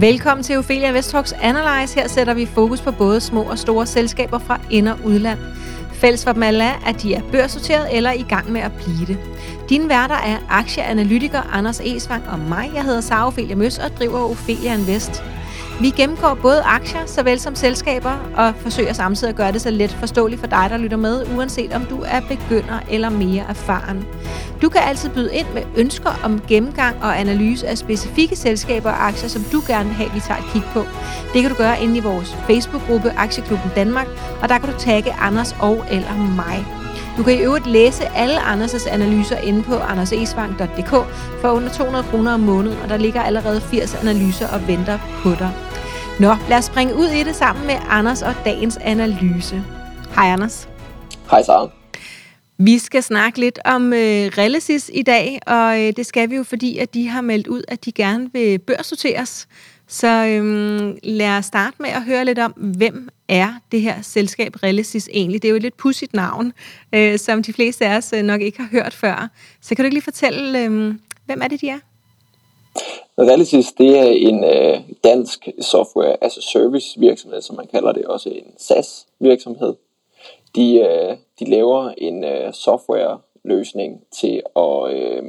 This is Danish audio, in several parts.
Velkommen til Ophelia Vestrox Analyze. Her sætter vi fokus på både små og store selskaber fra ind- og udland. Fælles for dem alle er, at de er børsnoteret eller i gang med at blive det. Dine værter er aktieanalytiker Anders Esvang og mig. Jeg hedder Sara Ophelia Møs og driver Ophelia Invest. Vi gennemgår både aktier såvel som selskaber og forsøger samtidig at gøre det så let forståeligt for dig, der lytter med, uanset om du er begynder eller mere erfaren. Du kan altid byde ind med ønsker om gennemgang og analyse af specifikke selskaber og aktier, som du gerne vil have, vi tager et kig på. Det kan du gøre inde i vores Facebook-gruppe Aktieklubben Danmark, og der kan du tagge Anders og eller mig. Du kan i øvrigt læse alle Anders' analyser inde på andersesvang.dk for under 200 kroner om måneden, og der ligger allerede 80 analyser og venter på dig. Nå, lad os springe ud i det sammen med Anders og dagens analyse. Hej Anders. Hej Sara. Vi skal snakke lidt om øh, Relasis i dag, og øh, det skal vi jo, fordi at de har meldt ud, at de gerne vil børsnoteres. Så øhm, lad os starte med at høre lidt om, hvem er det her selskab Relasis egentlig? Det er jo et lidt pudsigt navn, øh, som de fleste af os øh, nok ikke har hørt før. Så kan du ikke lige fortælle, øh, hvem er det, de er? Relasis, det er en øh, dansk software as a service virksomhed, som man kalder det, også en SaaS virksomhed. De, øh, de laver en øh, software løsning til at øh,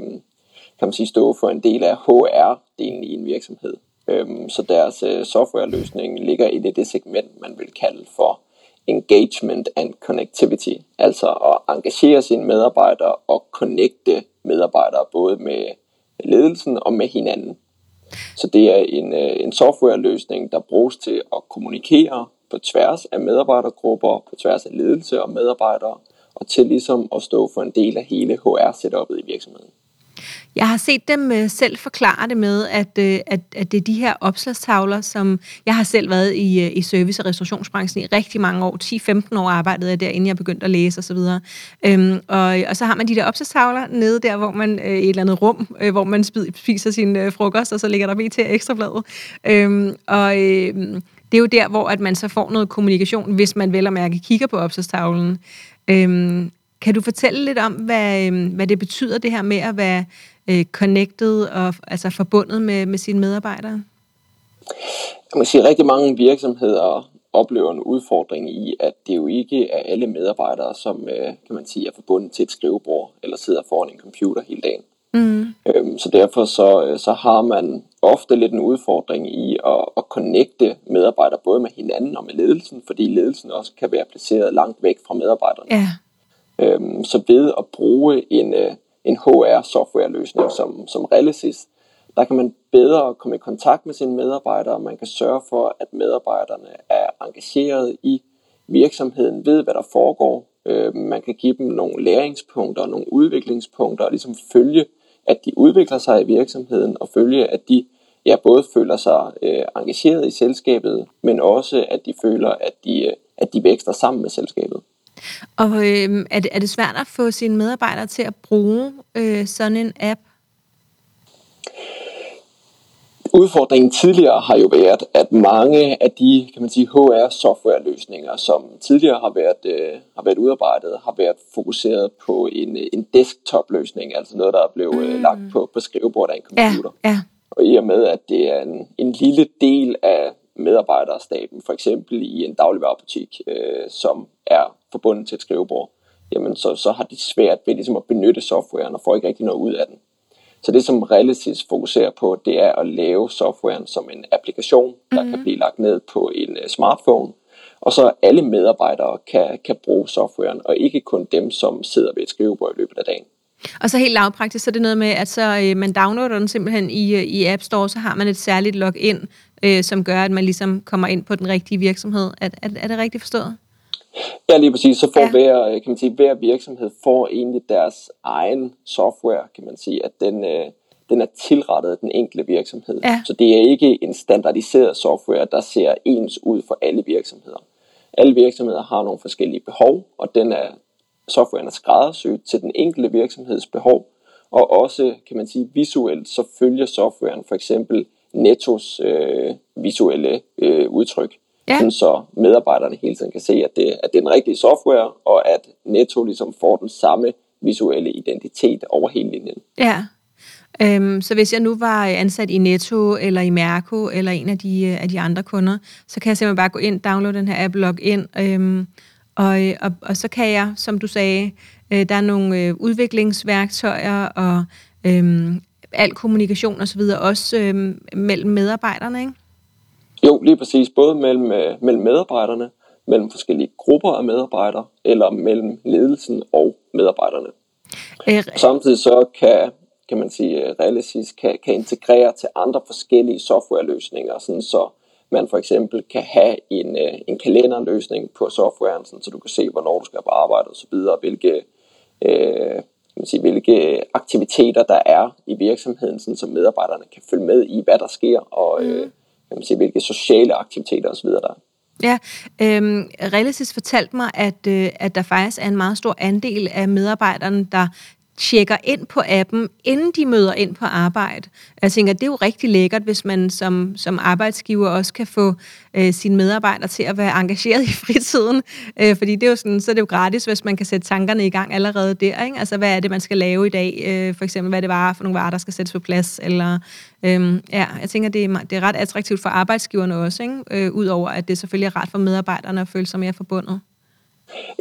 kan man sige, stå for en del af HR-delen i en virksomhed. Øhm, så deres øh, softwareløsning ligger i det, det segment, man vil kalde for engagement and connectivity, altså at engagere sine medarbejdere og connecte medarbejdere både med ledelsen og med hinanden. Så det er en, øh, en softwareløsning, der bruges til at kommunikere på tværs af medarbejdergrupper, på tværs af ledelse og medarbejdere, og til ligesom at stå for en del af hele HR-setupet i virksomheden. Jeg har set dem øh, selv forklare det med, at, øh, at, at det er de her opslagstavler, som jeg har selv været i, øh, i service- og restaurationsbranchen i rigtig mange år. 10-15 år arbejdede jeg der, inden jeg begyndte at læse osv. Øhm, og, og så har man de der opslagstavler nede der, hvor man øh, i et eller andet rum, øh, hvor man spiser sin øh, frokost, og så ligger der BT ekstrabladet. Øhm, og øh, det er jo der, hvor at man så får noget kommunikation, hvis man vel og mærke kigger på opslagstavlen. Øhm, kan du fortælle lidt om, hvad, øhm, hvad det betyder, det her med at være øh, connected og altså forbundet med, med sine medarbejdere? Jeg må sige, at rigtig mange virksomheder oplever en udfordring i, at det jo ikke er alle medarbejdere, som øh, kan man sige, er forbundet til et skrivebord eller sidder foran en computer hele dagen. Mm. Øhm, så derfor så, øh, så har man ofte lidt en udfordring i at, at connecte medarbejdere både med hinanden og med ledelsen, fordi ledelsen også kan være placeret langt væk fra medarbejderne. Ja. Øhm, så ved at bruge en, øh, en HR-softwareløsning som, som Realisys, der kan man bedre komme i kontakt med sine medarbejdere, man kan sørge for, at medarbejderne er engageret i virksomheden, ved hvad der foregår, øh, man kan give dem nogle læringspunkter, nogle udviklingspunkter, og ligesom følge, at de udvikler sig i virksomheden, og følge, at de ja, både føler sig øh, engageret i selskabet, men også, at de føler, at de, øh, at de vækster sammen med selskabet. Og øh, er, det, er det svært at få sine medarbejdere til at bruge øh, sådan en app? Udfordringen tidligere har jo været, at mange af de kan man sige, HR-software-løsninger, som tidligere har været, øh, har været udarbejdet, har været fokuseret på en, en desktop-løsning, altså noget, der er blevet øh, mm. lagt på, på skrivebordet af en computer. Ja, ja. Og i og med, at det er en, en lille del af medarbejderstaben, for eksempel i en dagligvarerbutik, øh, som er forbundet til et skrivebord, jamen så, så har de svært ved ligesom at benytte softwaren og får ikke rigtig noget ud af den. Så det, som Realisys fokuserer på, det er at lave softwaren som en applikation, der mm-hmm. kan mhm. blive lagt ned på en uh, smartphone, og så alle medarbejdere kan, kan bruge softwaren, og ikke kun dem, som sidder ved et skrivebord i løbet af dagen. Og så helt lavpraktisk, så er det noget med, at så øh, man downloader den simpelthen i, øh, i App Store, så har man et særligt login, øh, som gør, at man ligesom kommer ind på den rigtige virksomhed. Er, er, er det rigtigt forstået? Ja, lige præcis. Så får ja. hver, kan man sige, hver virksomhed får egentlig deres egen software, kan man sige, at den, øh, den er tilrettet den enkelte virksomhed. Ja. Så det er ikke en standardiseret software, der ser ens ud for alle virksomheder. Alle virksomheder har nogle forskellige behov, og den er, softwaren er skræddersyet til den enkelte virksomheds behov, og også, kan man sige, visuelt, så følger softwaren for eksempel Nettos øh, visuelle øh, udtryk. Ja. Sådan så medarbejderne hele tiden kan se, at det, at det er den rigtige software, og at Netto ligesom får den samme visuelle identitet over hele linjen. Ja. Øhm, så hvis jeg nu var ansat i Netto, eller i Mærko, eller en af de, af de andre kunder, så kan jeg simpelthen bare gå ind, downloade den her app, logge ind, øhm, og, og, og så kan jeg, som du sagde, øh, der er nogle øh, udviklingsværktøjer, og øh, al kommunikation osv., også øh, mellem medarbejderne, ikke? Jo, lige præcis. Både mellem, øh, mellem medarbejderne, mellem forskellige grupper af medarbejdere, eller mellem ledelsen og medarbejderne. Øh, Samtidig så kan, kan man sige, øh, Realisys kan, kan integrere til andre forskellige softwareløsninger, sådan så man for eksempel kan have en, øh, en kalenderløsning på softwaren, sådan, så du kan se, hvornår du skal på arbejde osv., hvilke, øh, kan man sige, hvilke aktiviteter der er i virksomheden, sådan, så medarbejderne kan følge med i, hvad der sker, og øh, mm kan man sige, hvilke sociale aktiviteter osv. der er. Ja, øhm, Realisys fortalte mig, at, øh, at der faktisk er en meget stor andel af medarbejderne, der tjekker ind på appen, inden de møder ind på arbejde. Jeg tænker, det er jo rigtig lækkert, hvis man som, som arbejdsgiver også kan få øh, sine medarbejdere til at være engageret i fritiden. Øh, fordi det er jo sådan, så er det jo gratis, hvis man kan sætte tankerne i gang allerede der. Ikke? Altså, hvad er det, man skal lave i dag? Øh, for eksempel, hvad det var for nogle varer, der skal sættes på plads? Eller, øh, ja, jeg tænker, det er, det er ret attraktivt for arbejdsgiverne også, ikke? Øh, udover at det selvfølgelig er ret for medarbejderne at føle sig mere forbundet.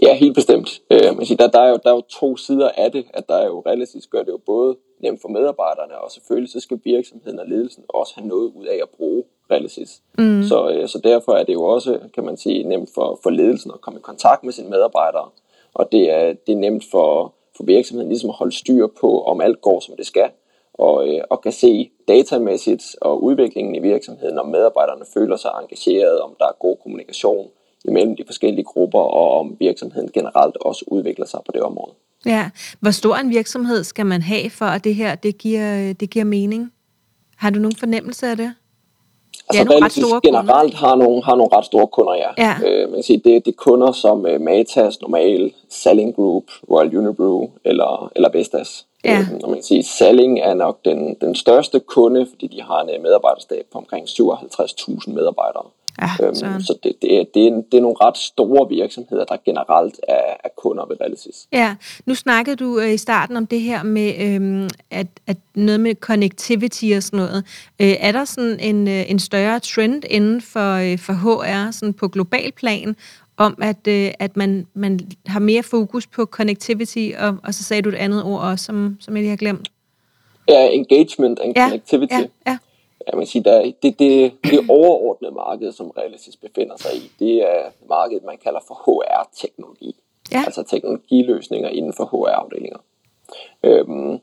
Ja, helt bestemt. Øh, man siger, der, der, er jo, der er jo to sider af det, at der er jo relativt gør det jo både nemt for medarbejderne, og selvfølgelig så skal virksomheden og ledelsen også have noget ud af at bruge Realisys. Mm. Så, øh, så derfor er det jo også, kan man sige, nemt for, for ledelsen at komme i kontakt med sine medarbejdere, og det er, det er nemt for, for virksomheden ligesom at holde styr på, om alt går, som det skal, og, øh, og kan se datamæssigt og udviklingen i virksomheden, om medarbejderne føler sig engageret, om der er god kommunikation, imellem de forskellige grupper, og om virksomheden generelt også udvikler sig på det område. Ja, hvor stor en virksomhed skal man have for, at det her det giver, det giver mening? Har du nogen fornemmelse af det? Altså ja, ret store generelt har nogle, har nogle ret store kunder, ja. ja. Øh, man kan sige, det, er kunder som uh, Matas, Normal, Selling Group, Royal Unibrew eller, eller Vestas. Ja. Øh, og man kan sige, Selling er nok den, den største kunde, fordi de har en medarbejderstab på omkring 57.000 medarbejdere. Ja, øhm, så det, det, er, det, er, det er nogle ret store virksomheder, der generelt er, er kunder ved Realisys. Ja, nu snakkede du øh, i starten om det her med øh, at, at noget med connectivity og sådan noget. Øh, er der sådan en, øh, en større trend inden for, øh, for HR sådan på global plan, om at, øh, at man, man har mere fokus på connectivity, og, og så sagde du et andet ord også, som, som jeg lige har glemt. Ja, engagement and ja, connectivity. Ja, ja jeg man sige, der, det, det, det overordnede marked, som Realisys befinder sig i, det er markedet, man kalder for HR-teknologi. Ja. Altså teknologiløsninger inden for HR-afdelinger. Øhm,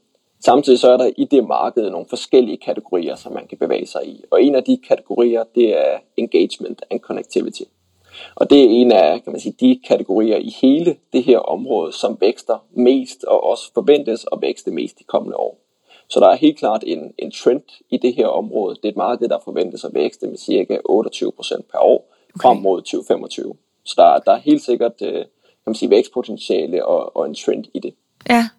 samtidig så er der i det marked nogle forskellige kategorier, som man kan bevæge sig i. Og en af de kategorier, det er engagement and connectivity. Og det er en af kan man sige, de kategorier i hele det her område, som vækster mest og også forventes at vækste mest de kommende år. Så der er helt klart en, en trend i det her område. Det er et marked, der forventes at vækste med cirka 28% per år frem mod 2025. Så der, der er helt sikkert øh, kan man sige, vækstpotentiale og, og en trend i det. Ja,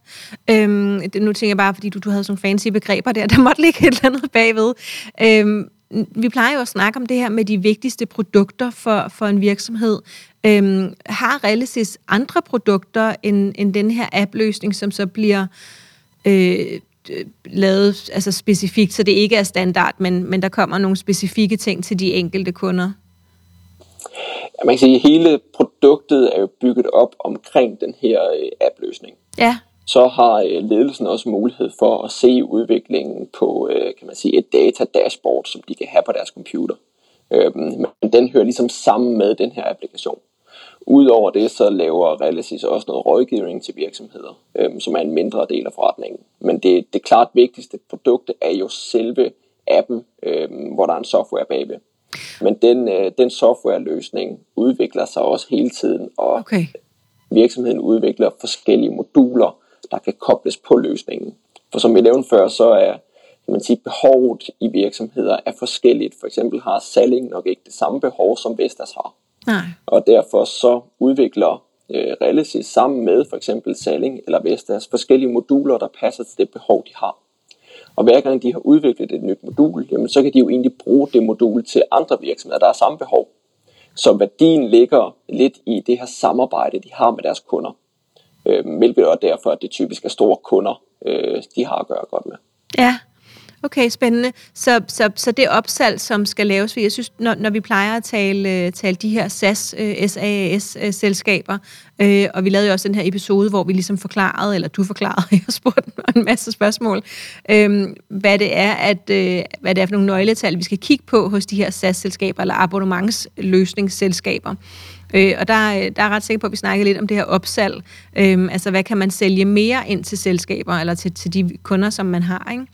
øhm, det, nu tænker jeg bare, fordi du, du havde sådan fancy begreber der, der måtte ligge et eller andet bagved. Øhm, vi plejer jo at snakke om det her med de vigtigste produkter for, for en virksomhed. Øhm, har Realisys andre produkter end, end den her app-løsning, som så bliver Øh, lavet altså specifikt, så det ikke er standard, men, men der kommer nogle specifikke ting til de enkelte kunder? Ja, man kan sige, at hele produktet er jo bygget op omkring den her øh, app-løsning. Ja. Så har øh, ledelsen også mulighed for at se udviklingen på kan man sige, et data-dashboard, som de kan have på deres computer. Øhm, men den hører ligesom sammen med den her applikation. Udover det, så laver Realisys også noget rådgivning til virksomheder, øhm, som er en mindre del af forretningen. Men det, det klart vigtigste produkt er jo selve appen, øhm, hvor der er en software bagved. Men den, øh, den softwareløsning udvikler sig også hele tiden, og okay. virksomheden udvikler forskellige moduler, der kan kobles på løsningen. For som vi nævnte før, så er kan man sige, behovet i virksomheder er forskelligt. For eksempel har Salling nok ikke det samme behov, som Vestas har. Nej. Og derfor så udvikler øh, Realisys sammen med for eksempel Salling eller Vestas forskellige moduler, der passer til det behov, de har. Og hver gang de har udviklet et nyt modul, jamen, så kan de jo egentlig bruge det modul til andre virksomheder, der har samme behov. Så værdien ligger lidt i det her samarbejde, de har med deres kunder. Øh, hvilket er derfor, at det typisk er store kunder, øh, de har at gøre godt med. Ja, Okay, spændende. Så, så, så det opsalg, som skal laves, jeg synes, når, når vi plejer at tale, øh, tale de her SAS, SAS-selskaber, øh, øh, øh, og vi lavede jo også den her episode, hvor vi ligesom forklarede, eller du forklarede, jeg spurgte en masse spørgsmål, øh, hvad det er, at, øh, hvad det er for nogle nøgletal, vi skal kigge på hos de her SAS-selskaber, eller abonnementsløsningsselskaber. Øh, og der, der er ret sikker på, at vi snakker lidt om det her opsalg. Øh, altså, hvad kan man sælge mere ind til selskaber, eller til, til de kunder, som man har, ikke?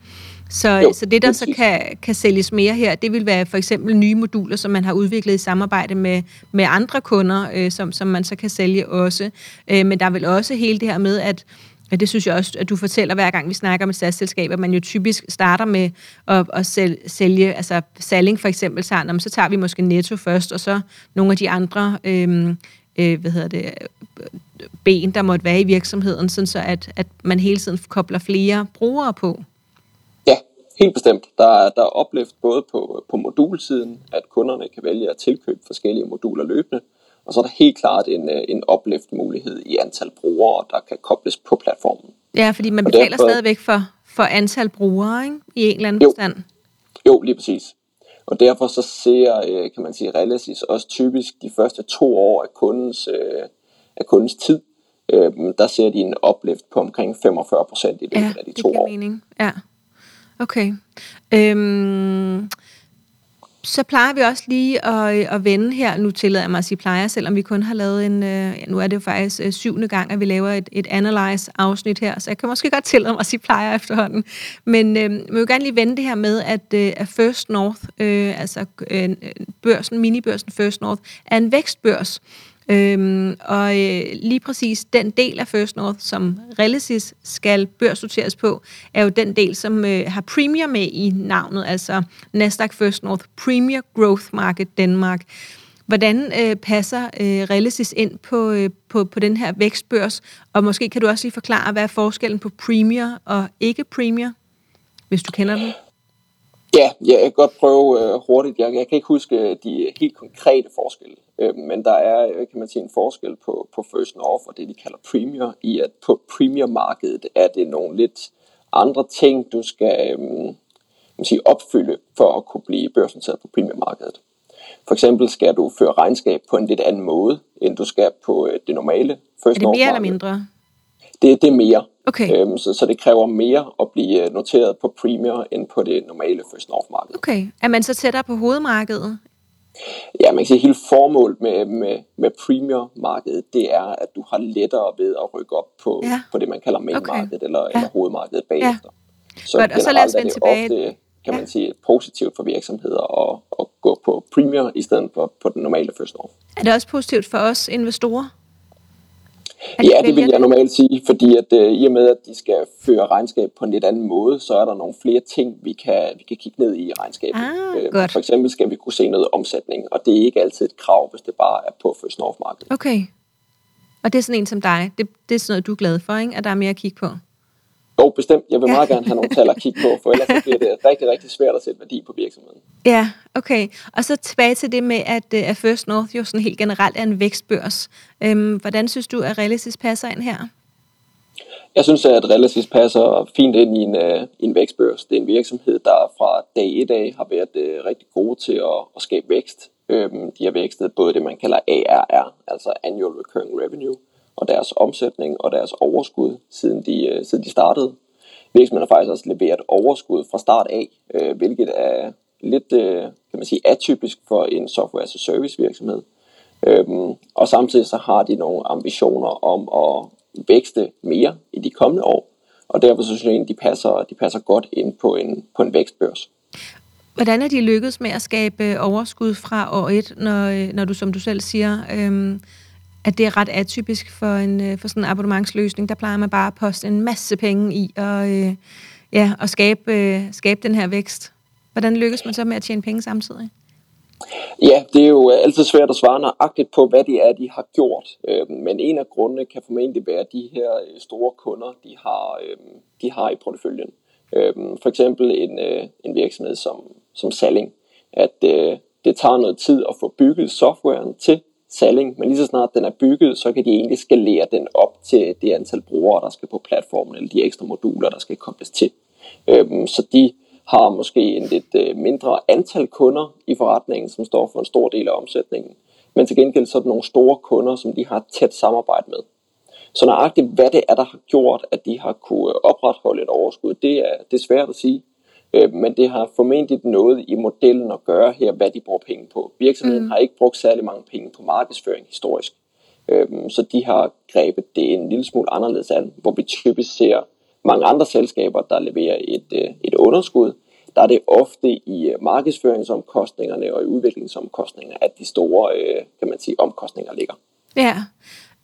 Så, jo, så det, der så kan, kan sælges mere her, det vil være for eksempel nye moduler, som man har udviklet i samarbejde med, med andre kunder, øh, som, som man så kan sælge også. Øh, men der er vel også hele det her med, at og det synes jeg også, at du fortæller hver gang, vi snakker med SAS-selskaber, at man jo typisk starter med at, at sælge, altså salling for eksempel, så, så tager vi måske netto først, og så nogle af de andre øh, øh, hvad hedder det, ben, der måtte være i virksomheden, sådan så at, at man hele tiden kobler flere brugere på. Helt bestemt. Der er, der er oplevt både på, på modulsiden, at kunderne kan vælge at tilkøbe forskellige moduler løbende, og så er der helt klart en, øh, en opløft-mulighed i antal brugere, der kan kobles på platformen. Ja, fordi man betaler derfor, stadigvæk for, for antal brugere, ikke? I en eller anden jo, forstand. Jo, lige præcis. Og derfor så ser, øh, kan man sige, Relasis også typisk de første to år af kundens, øh, af kundens tid, der ser de en opløft på omkring 45 procent i løbet ja, af de to år. Mening. Ja, okay. Øhm, så plejer vi også lige at, at vende her. Nu tillader jeg mig at sige plejer, selvom vi kun har lavet en... Øh, nu er det jo faktisk øh, syvende gang, at vi laver et, et Analyze-afsnit her, så jeg kan måske godt tillade mig at sige plejer efterhånden. Men øh, vi vil gerne lige vende det her med, at, øh, at First North, øh, altså øh, børsen, minibørsen First North, er en vækstbørs. Øhm, og øh, lige præcis den del af First North, som Relicis skal børsnoteres på, er jo den del, som øh, har Premier med i navnet, altså Nasdaq First North Premier Growth Market Danmark. Hvordan øh, passer øh, Relicis ind på, øh, på, på den her vækstbørs? Og måske kan du også lige forklare, hvad er forskellen på Premier og ikke Premier, hvis du kender den? Ja, jeg kan godt prøve øh, hurtigt. Jeg, jeg kan ikke huske de helt konkrete forskelle, øh, men der er øh, kan man sige, en forskel på, på First North og det, de kalder Premier, i at på Premier-markedet er det nogle lidt andre ting, du skal øh, man sige, opfylde for at kunne blive børsnoteret på Premier-markedet. For eksempel skal du føre regnskab på en lidt anden måde, end du skal på øh, det normale First North Er det mere eller mindre? Det, det er mere. Okay. Øhm, så, så det kræver mere at blive noteret på Premier end på det normale First North-marked. Okay. Er man så tættere på hovedmarkedet? Ja, man kan sige, at hele formålet med, med, med Premier-markedet, det er, at du har lettere ved at rykke op på, ja. på det, man kalder main-markedet okay. eller, ja. eller hovedmarkedet bagefter. Ja. Så, Godt, og så lad os vende tilbage. Ofte, kan ja. man sige, positivt for virksomheder at, at gå på Premier i stedet for på den normale First North. Er det også positivt for os investorer? Ja, det vil jeg normalt sige, fordi at øh, i og med, at de skal føre regnskab på en lidt anden måde, så er der nogle flere ting, vi kan, vi kan kigge ned i regnskabet. Ah, øh, godt. For eksempel skal vi kunne se noget omsætning, og det er ikke altid et krav, hvis det bare er på First North Market. Okay. Og det er sådan en som dig. Det, det er sådan noget, du er glad for, ikke? at der er mere at kigge på. Jo, bestemt. Jeg vil meget gerne have nogle tal at kigge på, for ellers bliver det rigtig, rigtig svært at sætte værdi på virksomheden. Ja, okay. Og så tilbage til det med, at, øh, at First North jo sådan helt generelt er en vækstbørs. Øhm, hvordan synes du, at Realisys passer ind her? Jeg synes, at Realisys passer fint ind i en, uh, en vækstbørs. Det er en virksomhed, der fra dag 1 af har været uh, rigtig gode til at, at skabe vækst. Øhm, de har vækstet både det, man kalder ARR, altså Annual Recurring Revenue, og deres omsætning og deres overskud, siden de, øh, siden de startede. Virksomheden har faktisk også leveret overskud fra start af, øh, hvilket er lidt øh, kan man sige, atypisk for en software as a service virksomhed. Øhm, og samtidig så har de nogle ambitioner om at vækste mere i de kommende år, og derfor så synes jeg at de passer, de passer godt ind på en, på en vækstbørs. Hvordan er de lykkedes med at skabe øh, overskud fra år 1, når, øh, når du, som du selv siger, øhm, at det er ret atypisk for, en, øh, for sådan en abonnementsløsning. Der plejer man bare at poste en masse penge i og, øh, ja, og skabe, øh, skabe den her vækst. Hvordan lykkes man så med at tjene penge samtidig? Ja, det er jo øh, altid svært at svare nøjagtigt på, hvad det er, de har gjort. Øh, men en af grundene kan formentlig være de her store kunder, de har, de har i porteføljen. For eksempel en, en virksomhed som, som Salling. At det tager noget tid at få bygget softwaren til Salling, men lige så snart den er bygget, så kan de egentlig skalere den op til det antal brugere, der skal på platformen, eller de ekstra moduler, der skal kobles til. Øhm, så de har måske en lidt øh, mindre antal kunder i forretningen, som står for en stor del af omsætningen. Men til gengæld så er det nogle store kunder, som de har et tæt samarbejde med. Så nøjagtigt hvad det er, der har gjort, at de har kunne opretholde et overskud, det er, det er svært at sige. Øh, men det har formentlig noget i modellen at gøre her, hvad de bruger penge på. Virksomheden mm. har ikke brugt særlig mange penge på markedsføring historisk. Øh, så de har grebet det en lille smule anderledes an, hvor vi typisk ser mange andre selskaber, der leverer et, øh, et underskud, der er det ofte i øh, markedsføringsomkostningerne og i udviklingsomkostninger, at de store øh, kan man sige, omkostninger ligger. Ja,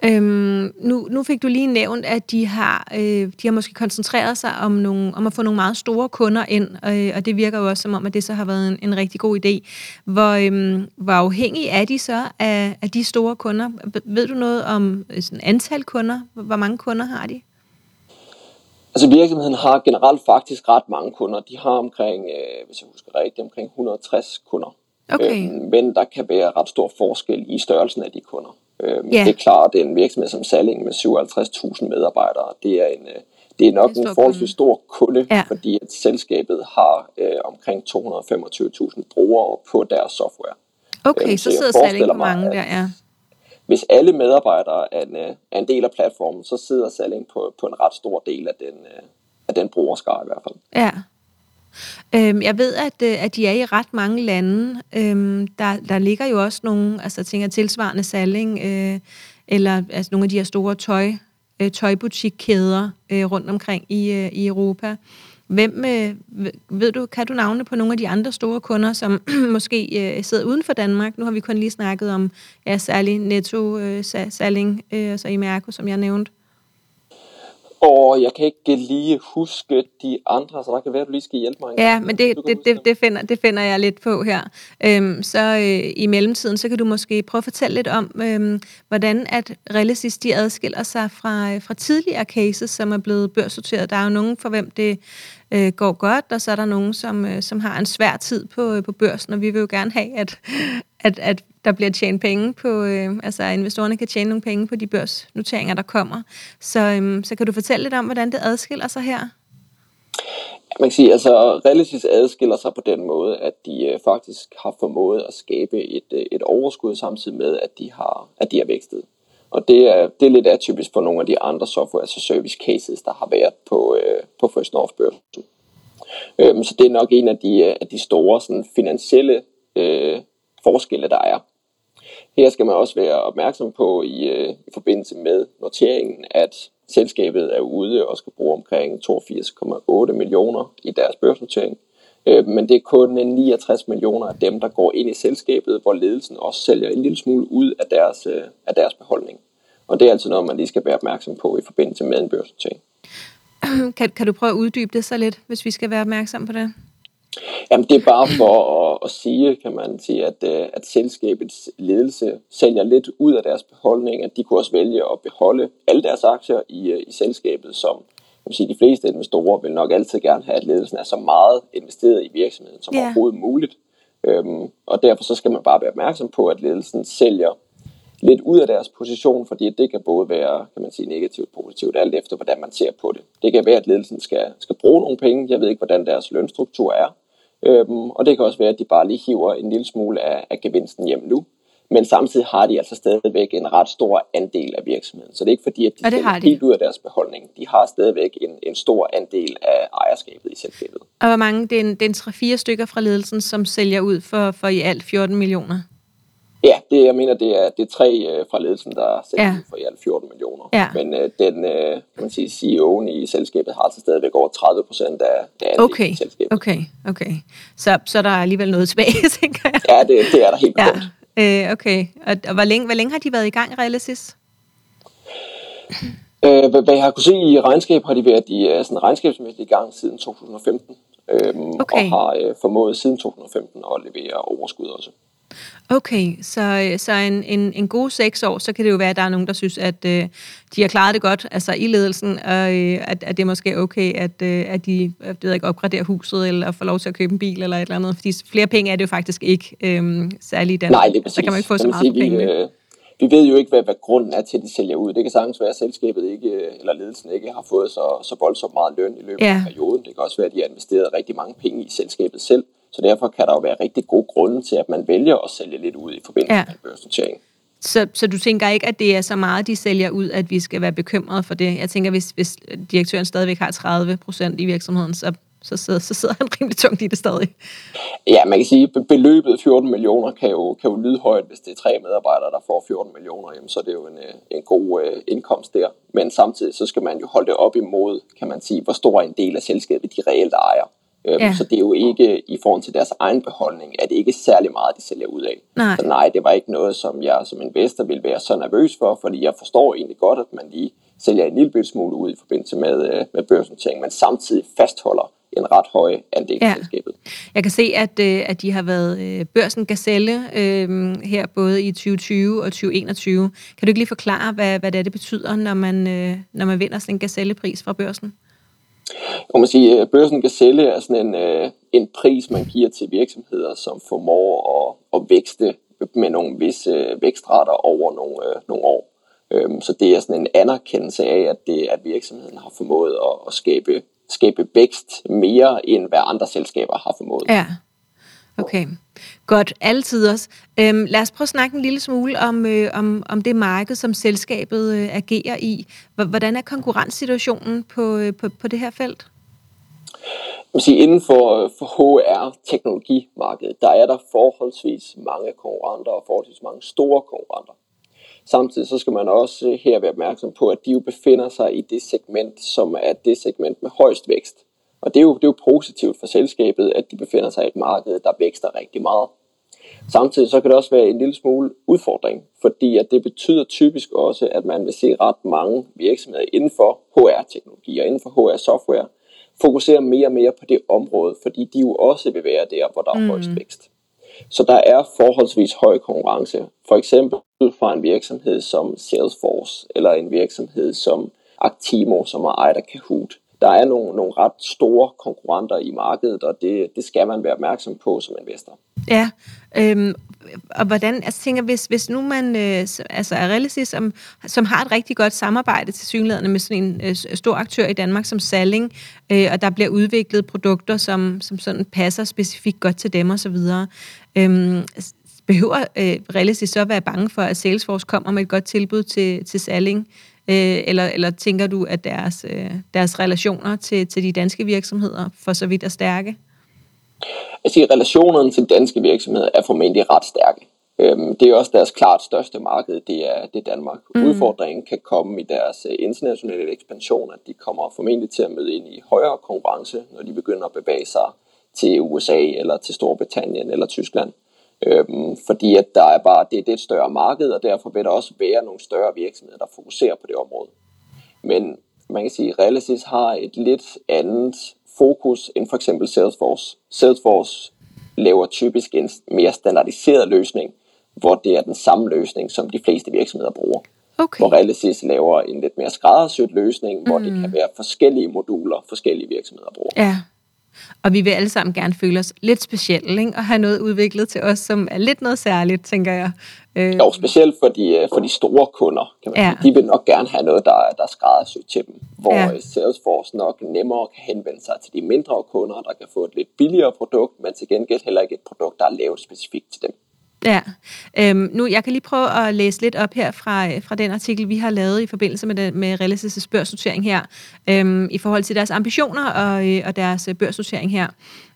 Øhm, nu, nu fik du lige nævnt, at de har, øh, de har måske koncentreret sig om, nogle, om at få nogle meget store kunder ind, øh, og det virker jo også som om, at det så har været en, en rigtig god idé. Hvor, øhm, hvor afhængig er de så af, af de store kunder? Ved du noget om øh, sådan antal kunder? Hvor mange kunder har de? Altså virksomheden har generelt faktisk ret mange kunder. De har omkring, øh, hvis jeg husker rigtigt, omkring 160 kunder. Okay. Øhm, men der kan være ret stor forskel i størrelsen af de kunder. Øhm, yeah. Det er klart, det er en virksomhed som Salling med 57.000 medarbejdere. Det er, en, øh, det er nok er en forholdsvis stor kunde, ja. fordi at selskabet har øh, omkring 225.000 brugere på deres software. Okay, øhm, så, så sidder Salling på mange der, ja hvis alle medarbejdere er en, øh, er en del af platformen, så sidder Salling på, på en ret stor del af den, øh, af den brugerskare i hvert fald. Ja. Øhm, jeg ved, at, øh, at de er i ret mange lande. Øhm, der, der ligger jo også nogle, altså jeg tænker tilsvarende Salling, øh, eller altså nogle af de her store tøj, øh, tøjbutikkæder øh, rundt omkring i, øh, i Europa. Hvem, øh, ved du, kan du navne på nogle af de andre store kunder, som måske øh, sidder uden for Danmark? Nu har vi kun lige snakket om ja, særlig Netto, øh, Salling øh, og så Imerco, som jeg nævnte. Og jeg kan ikke lige huske de andre, så der kan være, at du lige skal hjælpe mig. Ja, men det, det, det, det, finder, det finder jeg lidt på her. Øhm, så øh, i mellemtiden, så kan du måske prøve at fortælle lidt om, øhm, hvordan at Relisys de adskiller sig fra, fra tidligere cases, som er blevet børssorteret. Der er jo nogen, for hvem det øh, går godt, og så er der nogen, som, øh, som har en svær tid på, øh, på børsen, og vi vil jo gerne have, at, at, at der bliver tjent penge på, øh, altså investorerne kan tjene nogle penge på de børsnoteringer, der kommer. Så, øh, så kan du fortælle lidt om, hvordan det adskiller sig her? Man kan sige, altså Realisys adskiller sig på den måde, at de øh, faktisk har formået at skabe et, øh, et overskud samtidig med, at de har, at de har vækstet. Og det er, det er lidt atypisk for nogle af de andre software as a service cases, der har været på, øh, på First North børsen. Øhm, så det er nok en af de, øh, af de store sådan, finansielle øh, forskelle, der er. Her skal man også være opmærksom på i, øh, i forbindelse med noteringen, at selskabet er ude og skal bruge omkring 82,8 millioner i deres børsnotering. Øh, men det er kun øh, 69 millioner af dem, der går ind i selskabet, hvor ledelsen også sælger en lille smule ud af deres, øh, af deres beholdning. Og det er altså noget, man lige skal være opmærksom på i forbindelse med en børsnotering. Kan, kan du prøve at uddybe det så lidt, hvis vi skal være opmærksom på det? Jamen, det er bare for at, at sige, kan man sige, at, øh, at selskabets ledelse sælger lidt ud af deres beholdning, at de kunne også vælge at beholde alle deres aktier i, i selskabet, som man sige, de fleste investorer vil nok altid gerne have, at ledelsen er så meget investeret i virksomheden som yeah. overhovedet muligt. Øhm, og derfor så skal man bare være opmærksom på, at ledelsen sælger lidt ud af deres position, fordi det kan både være kan man sige, negativt og positivt, alt efter hvordan man ser på det. Det kan være, at ledelsen skal, skal bruge nogle penge. Jeg ved ikke, hvordan deres lønstruktur er. Øhm, og det kan også være, at de bare lige hiver en lille smule af, af gevinsten hjem nu men samtidig har de altså stadigvæk en ret stor andel af virksomheden. Så det er ikke fordi, at de er helt ud af deres beholdning. De har stadigvæk en, en stor andel af ejerskabet i selskabet. Og hvor mange? Det er en, det er en 3-4 stykker fra ledelsen, som sælger ud for, for i alt 14 millioner? Ja, det, jeg mener, det er, det er tre øh, fra ledelsen, der sælger ja. for i alt 14 millioner. Ja. Men øh, den øh, kan man sige, CEO'en i selskabet har altså stadigvæk over 30 procent af, af okay. i selskabet. Okay, okay. Så, så der er alligevel noget tilbage, tænker jeg. Ja, det, det er der helt ja. Øh, okay. Og, og hvor, længe, hvor længe har de været i gang, Realisis? Øh, hvad jeg har kunne se i regnskab, har de været i uh, sådan regnskabsmæssigt i gang siden 2015. Øh, okay. Og har uh, formået siden 2015 at levere overskud også. Okay, så, så en, en, en god seks år, så kan det jo være, at der er nogen, der synes, at øh, de har klaret det godt, altså i ledelsen, og øh, at, at det er måske okay, at, øh, at de jeg ved ikke, opgraderer huset, eller får lov til at købe en bil, eller et eller andet, fordi flere penge er det jo faktisk ikke, øh, særligt i Danmark. Nej, det er præcis. Så kan man ikke få så meget sige, pengene. Vi, øh, vi ved jo ikke, hvad, hvad grunden er til, at de sælger ud. Det kan sagtens være, at selskabet ikke, eller ledelsen ikke har fået så, så voldsomt meget løn i løbet ja. af perioden. Det kan også være, at de har investeret rigtig mange penge i selskabet selv. Så derfor kan der jo være rigtig gode grunde til, at man vælger at sælge lidt ud i forbindelse ja. med børsnotering. Så, så du tænker ikke, at det er så meget, de sælger ud, at vi skal være bekymrede for det? Jeg tænker, hvis, hvis direktøren stadigvæk har 30 procent i virksomheden, så, så, sidder, så sidder han rimelig tungt i det stadig. Ja, man kan sige, at beløbet 14 millioner kan jo, kan jo lyde højt, hvis det er tre medarbejdere, der får 14 millioner, jamen, så er det jo en, øh, en god uh, indkomst der. Men samtidig så skal man jo holde det op imod, kan man sige, hvor stor en del af selskabet de reelt ejer. Øhm, ja. Så det er jo ikke i forhold til deres egen beholdning, at det ikke særlig meget, de sælger ud af. Nej. Så nej, det var ikke noget, som jeg som investor ville være så nervøs for, fordi jeg forstår egentlig godt, at man lige sælger en lille smule ud i forbindelse med, øh, med børsnotering, men samtidig fastholder en ret høj andel ja. selskabet. Jeg kan se, at, øh, at de har været øh, børsen Gazelle øh, her både i 2020 og 2021. Kan du ikke lige forklare, hvad, hvad det, er, det betyder, når man, øh, når man vinder sådan en Gazelle-pris fra børsen? Man må sige, at børsen Gazelle er sådan en, øh, en pris, man giver til virksomheder, som formår at, at vækste med nogle visse øh, vækstrater over nogle, øh, nogle år. Øhm, så det er sådan en anerkendelse af, at, det, at virksomheden har formået at, at skabe, skabe vækst mere, end hvad andre selskaber har formået. Ja, okay. Godt, altid også. Øhm, lad os prøve at snakke en lille smule om, øh, om, om det marked, som selskabet øh, agerer i. Hvordan er konkurrencesituationen på, øh, på, på det her felt? Jeg sige, inden for, for HR-teknologimarkedet, der er der forholdsvis mange konkurrenter og forholdsvis mange store konkurrenter. Samtidig så skal man også her være opmærksom på, at de jo befinder sig i det segment, som er det segment med højst vækst. Og det er, jo, det er jo positivt for selskabet, at de befinder sig i et marked, der vækster rigtig meget. Samtidig så kan det også være en lille smule udfordring, fordi at det betyder typisk også, at man vil se ret mange virksomheder inden for HR-teknologi og inden for HR-software fokusere mere og mere på det område, fordi de jo også vil være der, hvor der er mm. højst vækst. Så der er forholdsvis høj konkurrence. For eksempel fra en virksomhed som Salesforce, eller en virksomhed som Actimo, som er ejet af Kahoot. Der er nogle, nogle ret store konkurrenter i markedet, og det, det skal man være opmærksom på som investor. Ja, øhm, og hvordan, altså tænker, hvis, hvis nu man øh, altså er som, som har et rigtig godt samarbejde til synlæderne med sådan en øh, stor aktør i Danmark som Salling, øh, og der bliver udviklet produkter, som, som sådan passer specifikt godt til dem osv., øhm, behøver øh, realistisk så være bange for, at Salesforce kommer med et godt tilbud til, til Salling, øh, eller, eller tænker du, at deres, øh, deres relationer til, til de danske virksomheder for så vidt er stærke? Altså, relationerne til danske virksomheder er formentlig ret stærke. Øhm, det er også deres klart største marked, det er, det er Danmark. Mm. Udfordringen kan komme i deres øh, internationale ekspansion, at de kommer formentlig til at møde ind i højere konkurrence, når de begynder at bevæge sig til USA eller til Storbritannien eller Tyskland. Øhm, fordi at der er bare, det, det er et større marked, og derfor vil der også være nogle større virksomheder, der fokuserer på det område. Men man kan sige, at Realisys har et lidt andet fokus end for eksempel Salesforce. Salesforce laver typisk en mere standardiseret løsning, hvor det er den samme løsning, som de fleste virksomheder bruger. Okay. Hvor Realisys laver en lidt mere skræddersyet løsning, hvor mm. det kan være forskellige moduler, forskellige virksomheder bruger. Ja. Og vi vil alle sammen gerne føle os lidt specielle, ikke? og have noget udviklet til os, som er lidt noget særligt, tænker jeg. Øh. Jo, specielt for de, øh, for de store kunder, kan man ja. sige. De vil nok gerne have noget, der, der er skræddersyet til dem. Hvor ja. Salesforce nok nemmere kan henvende sig til de mindre kunder, der kan få et lidt billigere produkt, men til gengæld heller ikke et produkt, der er lavet specifikt til dem. Ja, øhm, nu jeg kan lige prøve at læse lidt op her fra, øh, fra den artikel, vi har lavet i forbindelse med, den, med Realisis øh, børsnotering her, øhm, i forhold til deres ambitioner og, øh, og deres øh, børsnotering her.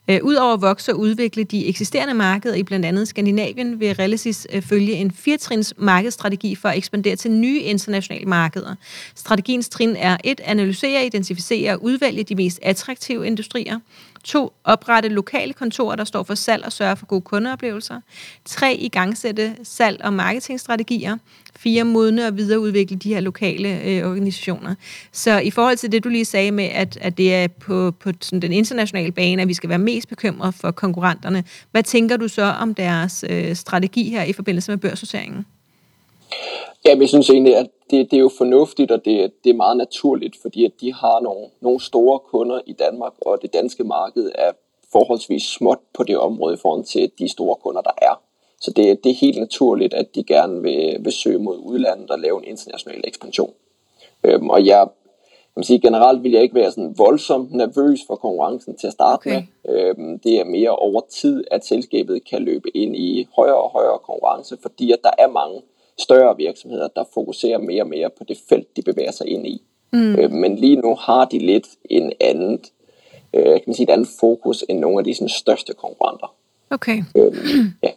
Øh, Udover at vokse og udvikle de eksisterende markeder i blandt andet Skandinavien, vil Relicis øh, følge en firetrins markedsstrategi for at ekspandere til nye internationale markeder. Strategiens trin er 1. Analysere, identificere og udvælge de mest attraktive industrier. 2. Oprette lokale kontorer, der står for salg og sørge for gode kundeoplevelser. 3. Igangsætte salg- og marketingstrategier. 4. Modne og videreudvikle de her lokale øh, organisationer. Så i forhold til det, du lige sagde med, at, at det er på, på sådan den internationale bane, at vi skal være mest bekymret for konkurrenterne, hvad tænker du så om deres øh, strategi her i forbindelse med børsnoteringen? Ja, jeg synes egentlig, at det, det er jo fornuftigt, og det, det er meget naturligt, fordi at de har nogle, nogle store kunder i Danmark, og det danske marked er forholdsvis småt på det område i forhold til de store kunder, der er. Så det, det er helt naturligt, at de gerne vil, vil søge mod udlandet og lave en international ekspansion. Øhm, og jeg, vil sige, generelt vil jeg ikke være sådan voldsomt nervøs for konkurrencen til at starte okay. med. Øhm, det er mere over tid, at selskabet kan løbe ind i højere og højere konkurrence, fordi at der er mange større virksomheder, der fokuserer mere og mere på det felt, de bevæger sig ind i. Mm. Øh, men lige nu har de lidt en anden, øh, kan man sige, et andet fokus end nogle af de sådan, største konkurrenter. Okay. Øh, ja.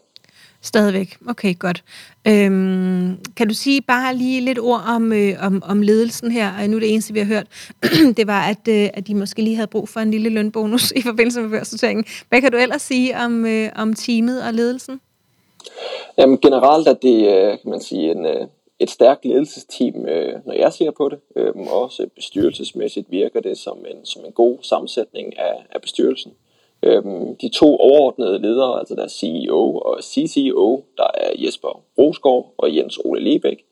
Stadigvæk. Okay, godt. Øhm, kan du sige bare lige lidt ord om, øh, om, om ledelsen her? Nu er det eneste, vi har hørt, det var, at, øh, at de måske lige havde brug for en lille lønbonus i forbindelse med børsnoteringen. Hvad kan du ellers sige om, øh, om teamet og ledelsen? Jamen, generelt er det, øh, kan man sige, en, øh, et stærkt ledelsesteam, øh, når jeg ser på det. Øhm, også bestyrelsesmæssigt virker det som en, som en god sammensætning af, af bestyrelsen. De to overordnede ledere, altså der CEO og CCO, der er Jesper Rosgaard og Jens Ole Lebæk,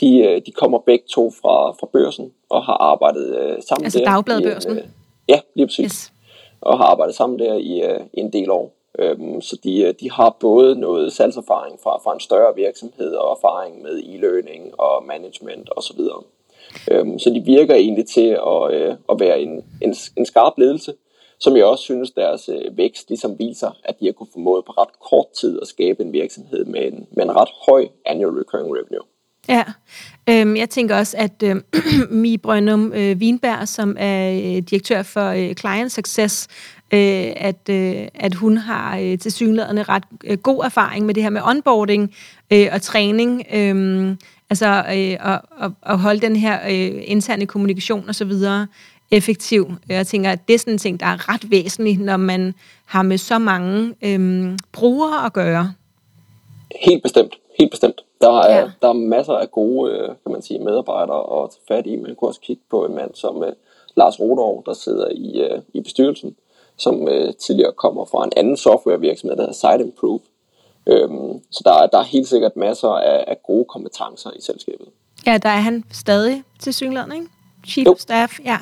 de, de kommer begge to fra, fra børsen og har arbejdet sammen altså der. Altså Dagbladbørsen? Ja, lige præcis. Yes. Og har arbejdet sammen der i, i en del år. Øhm, så de, øh, de har både noget salgserfaring fra, fra en større virksomhed og erfaring med e-learning og management osv. Så, øhm, så de virker egentlig til at, øh, at være en, en, en skarp ledelse, som jeg også synes deres øh, vækst ligesom viser, at de har kunnet formået på ret kort tid at skabe en virksomhed med en, med en ret høj annual recurring revenue. Ja, øhm, jeg tænker også, at øh, Mi Brønum øh, Wienberg, som er øh, direktør for øh, Client Success, øh, at, øh, at hun har øh, til synligheden ret øh, god erfaring med det her med onboarding øh, og træning, øh, altså øh, at, at, holde den her øh, interne kommunikation og så videre effektiv. Jeg tænker, at det er sådan en ting, der er ret væsentligt, når man har med så mange øh, brugere at gøre. Helt bestemt, helt bestemt. Der er, ja. der er masser af gode øh, kan man sige, medarbejdere at tage fat i. Man kunne også kigge på en mand som uh, Lars Rodov, der sidder i, uh, i bestyrelsen, som øh, tidligere kommer fra en anden softwarevirksomhed, der hedder Site Improve. Øhm, så der er, der er helt sikkert masser af, af gode kompetencer i selskabet. Ja, der er han stadig til synligheden, ikke? Chief jo. Staff, ja.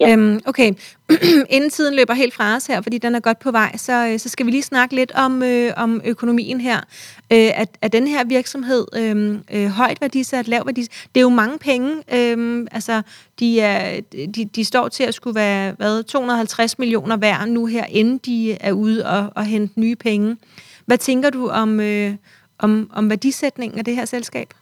ja. Øhm, okay, inden tiden løber helt fra os her, fordi den er godt på vej, så, øh, så skal vi lige snakke lidt om, øh, om økonomien her. Øh, at, at den her virksomhed øh, øh, højt værdisat, lav værdisat, det er jo mange penge. Øh, altså, de, er, de, de står til at skulle være hvad, 250 millioner værd nu her, inden de er ude og, og hente nye penge. Hvad tænker du om, øh, om, om værdisætningen af det her selskab?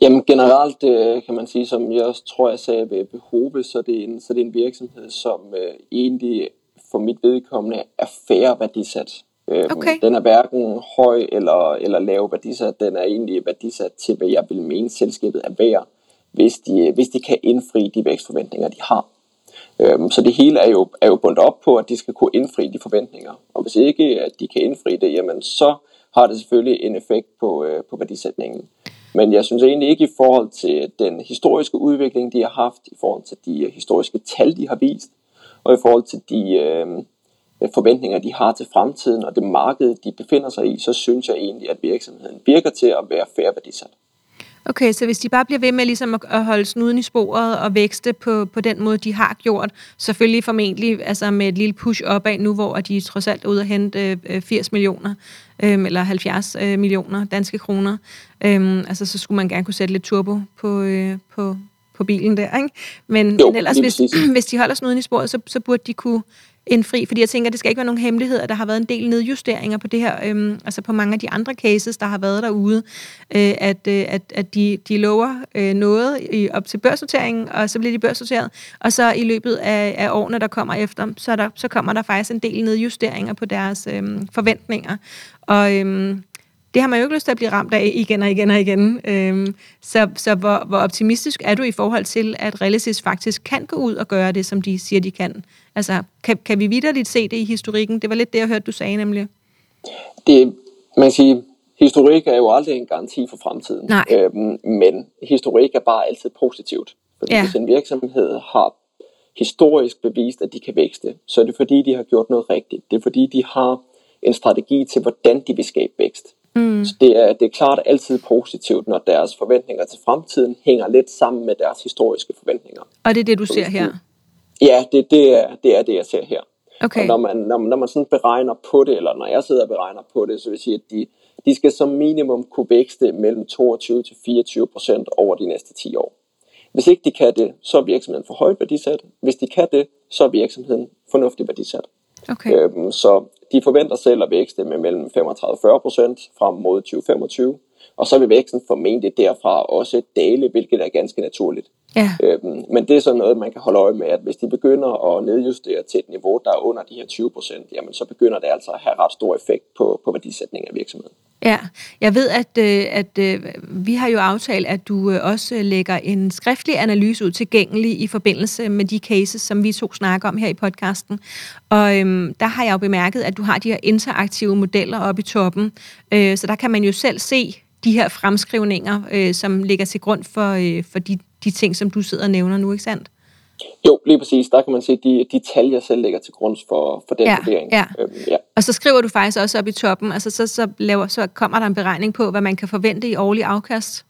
Jamen generelt øh, kan man sige, som jeg også tror, jeg sagde ved Behove, så det er en, så det er en virksomhed, som øh, egentlig for mit vedkommende er færre værdisat. Øhm, okay. Den er hverken høj eller, eller lav værdisat. Den er egentlig værdisat til, hvad jeg vil mene, selskabet er værd, hvis de, hvis de kan indfri de vækstforventninger, de har. Øhm, så det hele er jo, er jo bundet op på, at de skal kunne indfri de forventninger. Og hvis ikke at de kan indfri det, jamen så har det selvfølgelig en effekt på, øh, på værdisætningen. Men jeg synes egentlig ikke i forhold til den historiske udvikling, de har haft, i forhold til de øh, historiske tal, de har vist, og i forhold til de øh, forventninger, de har til fremtiden og det marked, de befinder sig i, så synes jeg egentlig, at virksomheden virker til at være færre værdisat. Okay, så hvis de bare bliver ved med ligesom at holde snuden i sporet og vækste på, på den måde, de har gjort, selvfølgelig formentlig altså med et lille push opad nu, hvor de trods alt er ude at hente 80 øh, millioner, øh, eller 70 øh, millioner danske kroner, øh, altså så skulle man gerne kunne sætte lidt turbo på, øh, på, på bilen der, ikke? Men, jo, men ellers, hvis, hvis de holder snuden i sporet, så, så burde de kunne indfri, fordi jeg tænker, det skal ikke være nogen hemmelighed, at der har været en del nedjusteringer på det her, øhm, altså på mange af de andre cases, der har været derude, øh, at, øh, at, at de, de lover øh, noget i, op til børsnoteringen, og så bliver de børsnoteret, og så i løbet af, af årene, der kommer efter, så, der, så kommer der faktisk en del nedjusteringer på deres øhm, forventninger. Og øhm, det har man jo ikke lyst til at blive ramt af igen og igen og igen. Øhm, så så hvor, hvor optimistisk er du i forhold til, at Realisys faktisk kan gå ud og gøre det, som de siger, de kan? Altså, kan, kan vi vidderligt se det i historikken? Det var lidt det, jeg hørte, du sagde nemlig. Det, man kan sige, historik er jo aldrig en garanti for fremtiden. Nej. Øhm, men historik er bare altid positivt. Fordi ja. hvis en virksomhed har historisk bevist, at de kan vækste, så er det fordi, de har gjort noget rigtigt. Det er fordi, de har en strategi til, hvordan de vil skabe vækst. Mm. Så det er, det er klart altid positivt, når deres forventninger til fremtiden hænger lidt sammen med deres historiske forventninger. Og det er det, du ser her? Ja, det, det, er, det er det, jeg ser her. Okay. Og når man, når, når man sådan beregner på det, eller når jeg sidder og beregner på det, så vil jeg sige, at de, de skal som minimum kunne vækste mellem 22 til 24 procent over de næste 10 år. Hvis ikke de kan det, så er virksomheden for højt værdisat. Hvis de kan det, så er virksomheden fornuftigt værdisat. Okay. Øhm, så de forventer selv at vækste med mellem 35 procent frem mod 2025. Og så vil væksten formentlig derfra også dale, hvilket er ganske naturligt. Ja. Øhm, men det er sådan noget, man kan holde øje med, at hvis de begynder at nedjustere til et niveau, der er under de her 20 procent, jamen så begynder det altså at have ret stor effekt på, på værdisætningen af virksomheden. Ja, jeg ved, at, øh, at øh, vi har jo aftalt, at du øh, også lægger en skriftlig analyse ud tilgængelig i forbindelse med de cases, som vi to snakker om her i podcasten. Og øhm, der har jeg jo bemærket, at du har de her interaktive modeller oppe i toppen, øh, så der kan man jo selv se de her fremskrivninger, øh, som ligger til grund for, øh, for de, de ting, som du sidder og nævner nu, ikke sandt? Jo, lige præcis. Der kan man se de, de tal, jeg selv lægger til grund for, for den Ja, vurdering. ja. Øhm, ja. Og så skriver du faktisk også op i toppen, altså så, så, laver, så kommer der en beregning på, hvad man kan forvente i årlig afkast.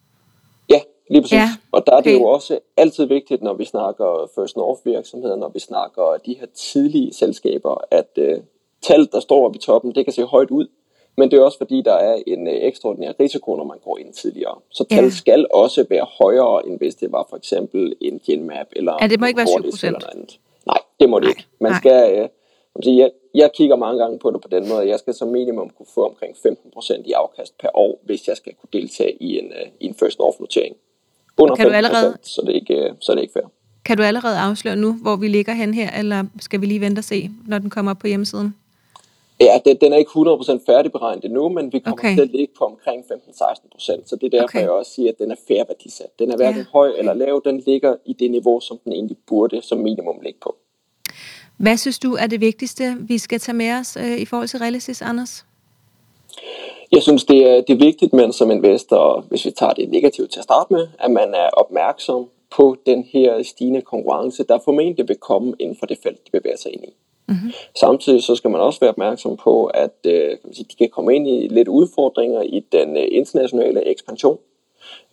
Ja, lige præcis. Ja, og der er det okay. jo også altid vigtigt, når vi snakker First North virksomheder, når vi snakker de her tidlige selskaber, at øh, tallet, der står oppe i toppen, det kan se højt ud. Men det er også fordi, der er en øh, ekstraordinær risiko, når man går ind tidligere. Så Ja. tallet skal også være højere, end hvis det var for eksempel en Genmap eller Ja, det må ikke være Cordis 7%. eller noget andet. Nej, det må det Nej, ikke. Man nej. skal, øh, jeg, jeg, kigger mange gange på det på den måde. Jeg skal som minimum kunne få omkring 15% i afkast per år, hvis jeg skal kunne deltage i en, øh, i en First North-notering. Under Kan du 15%, allerede- så, er det ikke, øh, så er det ikke fair. Kan du allerede afsløre nu, hvor vi ligger hen her, eller skal vi lige vente og se, når den kommer op på hjemmesiden? Ja, den, den er ikke 100% færdigberegnet endnu, men vi kommer Okay. til at ligge på omkring 15-16%, så det er derfor, Okay. jeg også siger, at den er fair værdisat. Den er hverken Ja. høj eller lav, den ligger i det niveau, som den egentlig burde som minimum ligge på. Hvad synes du er det vigtigste, vi skal tage med os øh, i forhold til Realisys, Anders? Jeg synes, det er, det er vigtigt, men som investor, hvis vi tager det negativt til at starte med, at man er opmærksom på den her stigende konkurrence, der formentlig vil komme inden for det felt, de bevæger sig ind i. Mm-hmm. Samtidig så skal man også være opmærksom på, at øh, kan man sige, de kan komme ind i lidt udfordringer i den øh, internationale ekspansion.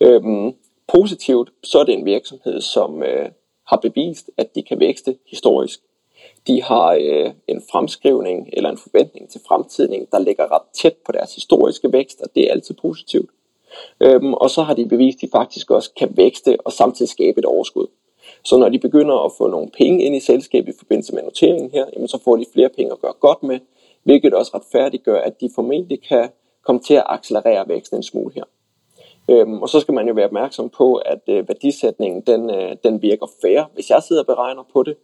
Øhm, positivt, så er det en virksomhed, som øh, har bevist, at de kan vækste historisk. De har øh, en fremskrivning eller en forventning til fremtiden, der ligger ret tæt på deres historiske vækst, og det er altid positivt. Øhm, og så har de bevist, at de faktisk også kan vækste og samtidig skabe et overskud. Så når de begynder at få nogle penge ind i selskabet i forbindelse med noteringen her, jamen så får de flere penge at gøre godt med, hvilket også retfærdiggør, at de formentlig kan komme til at accelerere væksten en smule her. Øhm, og så skal man jo være opmærksom på, at øh, værdisætningen den, øh, den virker fair, hvis jeg sidder og beregner på det.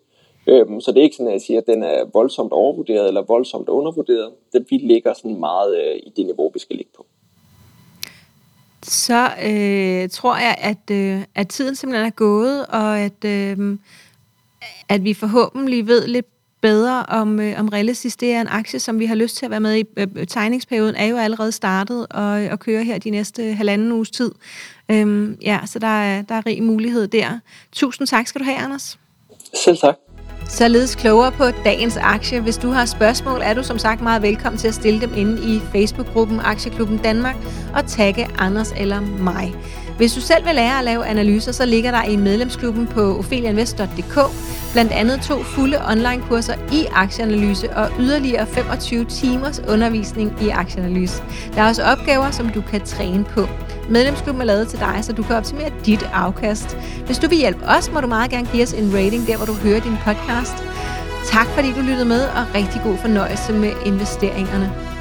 Øhm, så det er ikke sådan, at jeg siger, at den er voldsomt overvurderet eller voldsomt undervurderet. Det, vi ligger sådan meget øh, i det niveau, vi skal ligge på. Så øh, tror jeg, at, øh, at tiden simpelthen er gået, og at, øh, at vi forhåbentlig ved lidt bedre om, øh, om Realisys. Det er en aktie, som vi har lyst til at være med i. Øh, øh, tegningsperioden er jo allerede startet og, og kører her de næste halvanden uges tid. Øhm, ja, så der er, der er rig mulighed der. Tusind tak skal du have, Anders. Selv tak. Således klogere på dagens aktie. Hvis du har spørgsmål, er du som sagt meget velkommen til at stille dem inde i Facebook-gruppen Aktieklubben Danmark og tagge Anders eller mig. Hvis du selv vil lære at lave analyser, så ligger der i medlemsklubben på ophelianvest.dk blandt andet to fulde online-kurser i aktieanalyse og yderligere 25 timers undervisning i aktieanalyse. Der er også opgaver, som du kan træne på. Medlemsklubben er lavet til dig, så du kan optimere dit afkast. Hvis du vil hjælpe os, må du meget gerne give os en rating der, hvor du hører din podcast. Tak fordi du lyttede med, og rigtig god fornøjelse med investeringerne.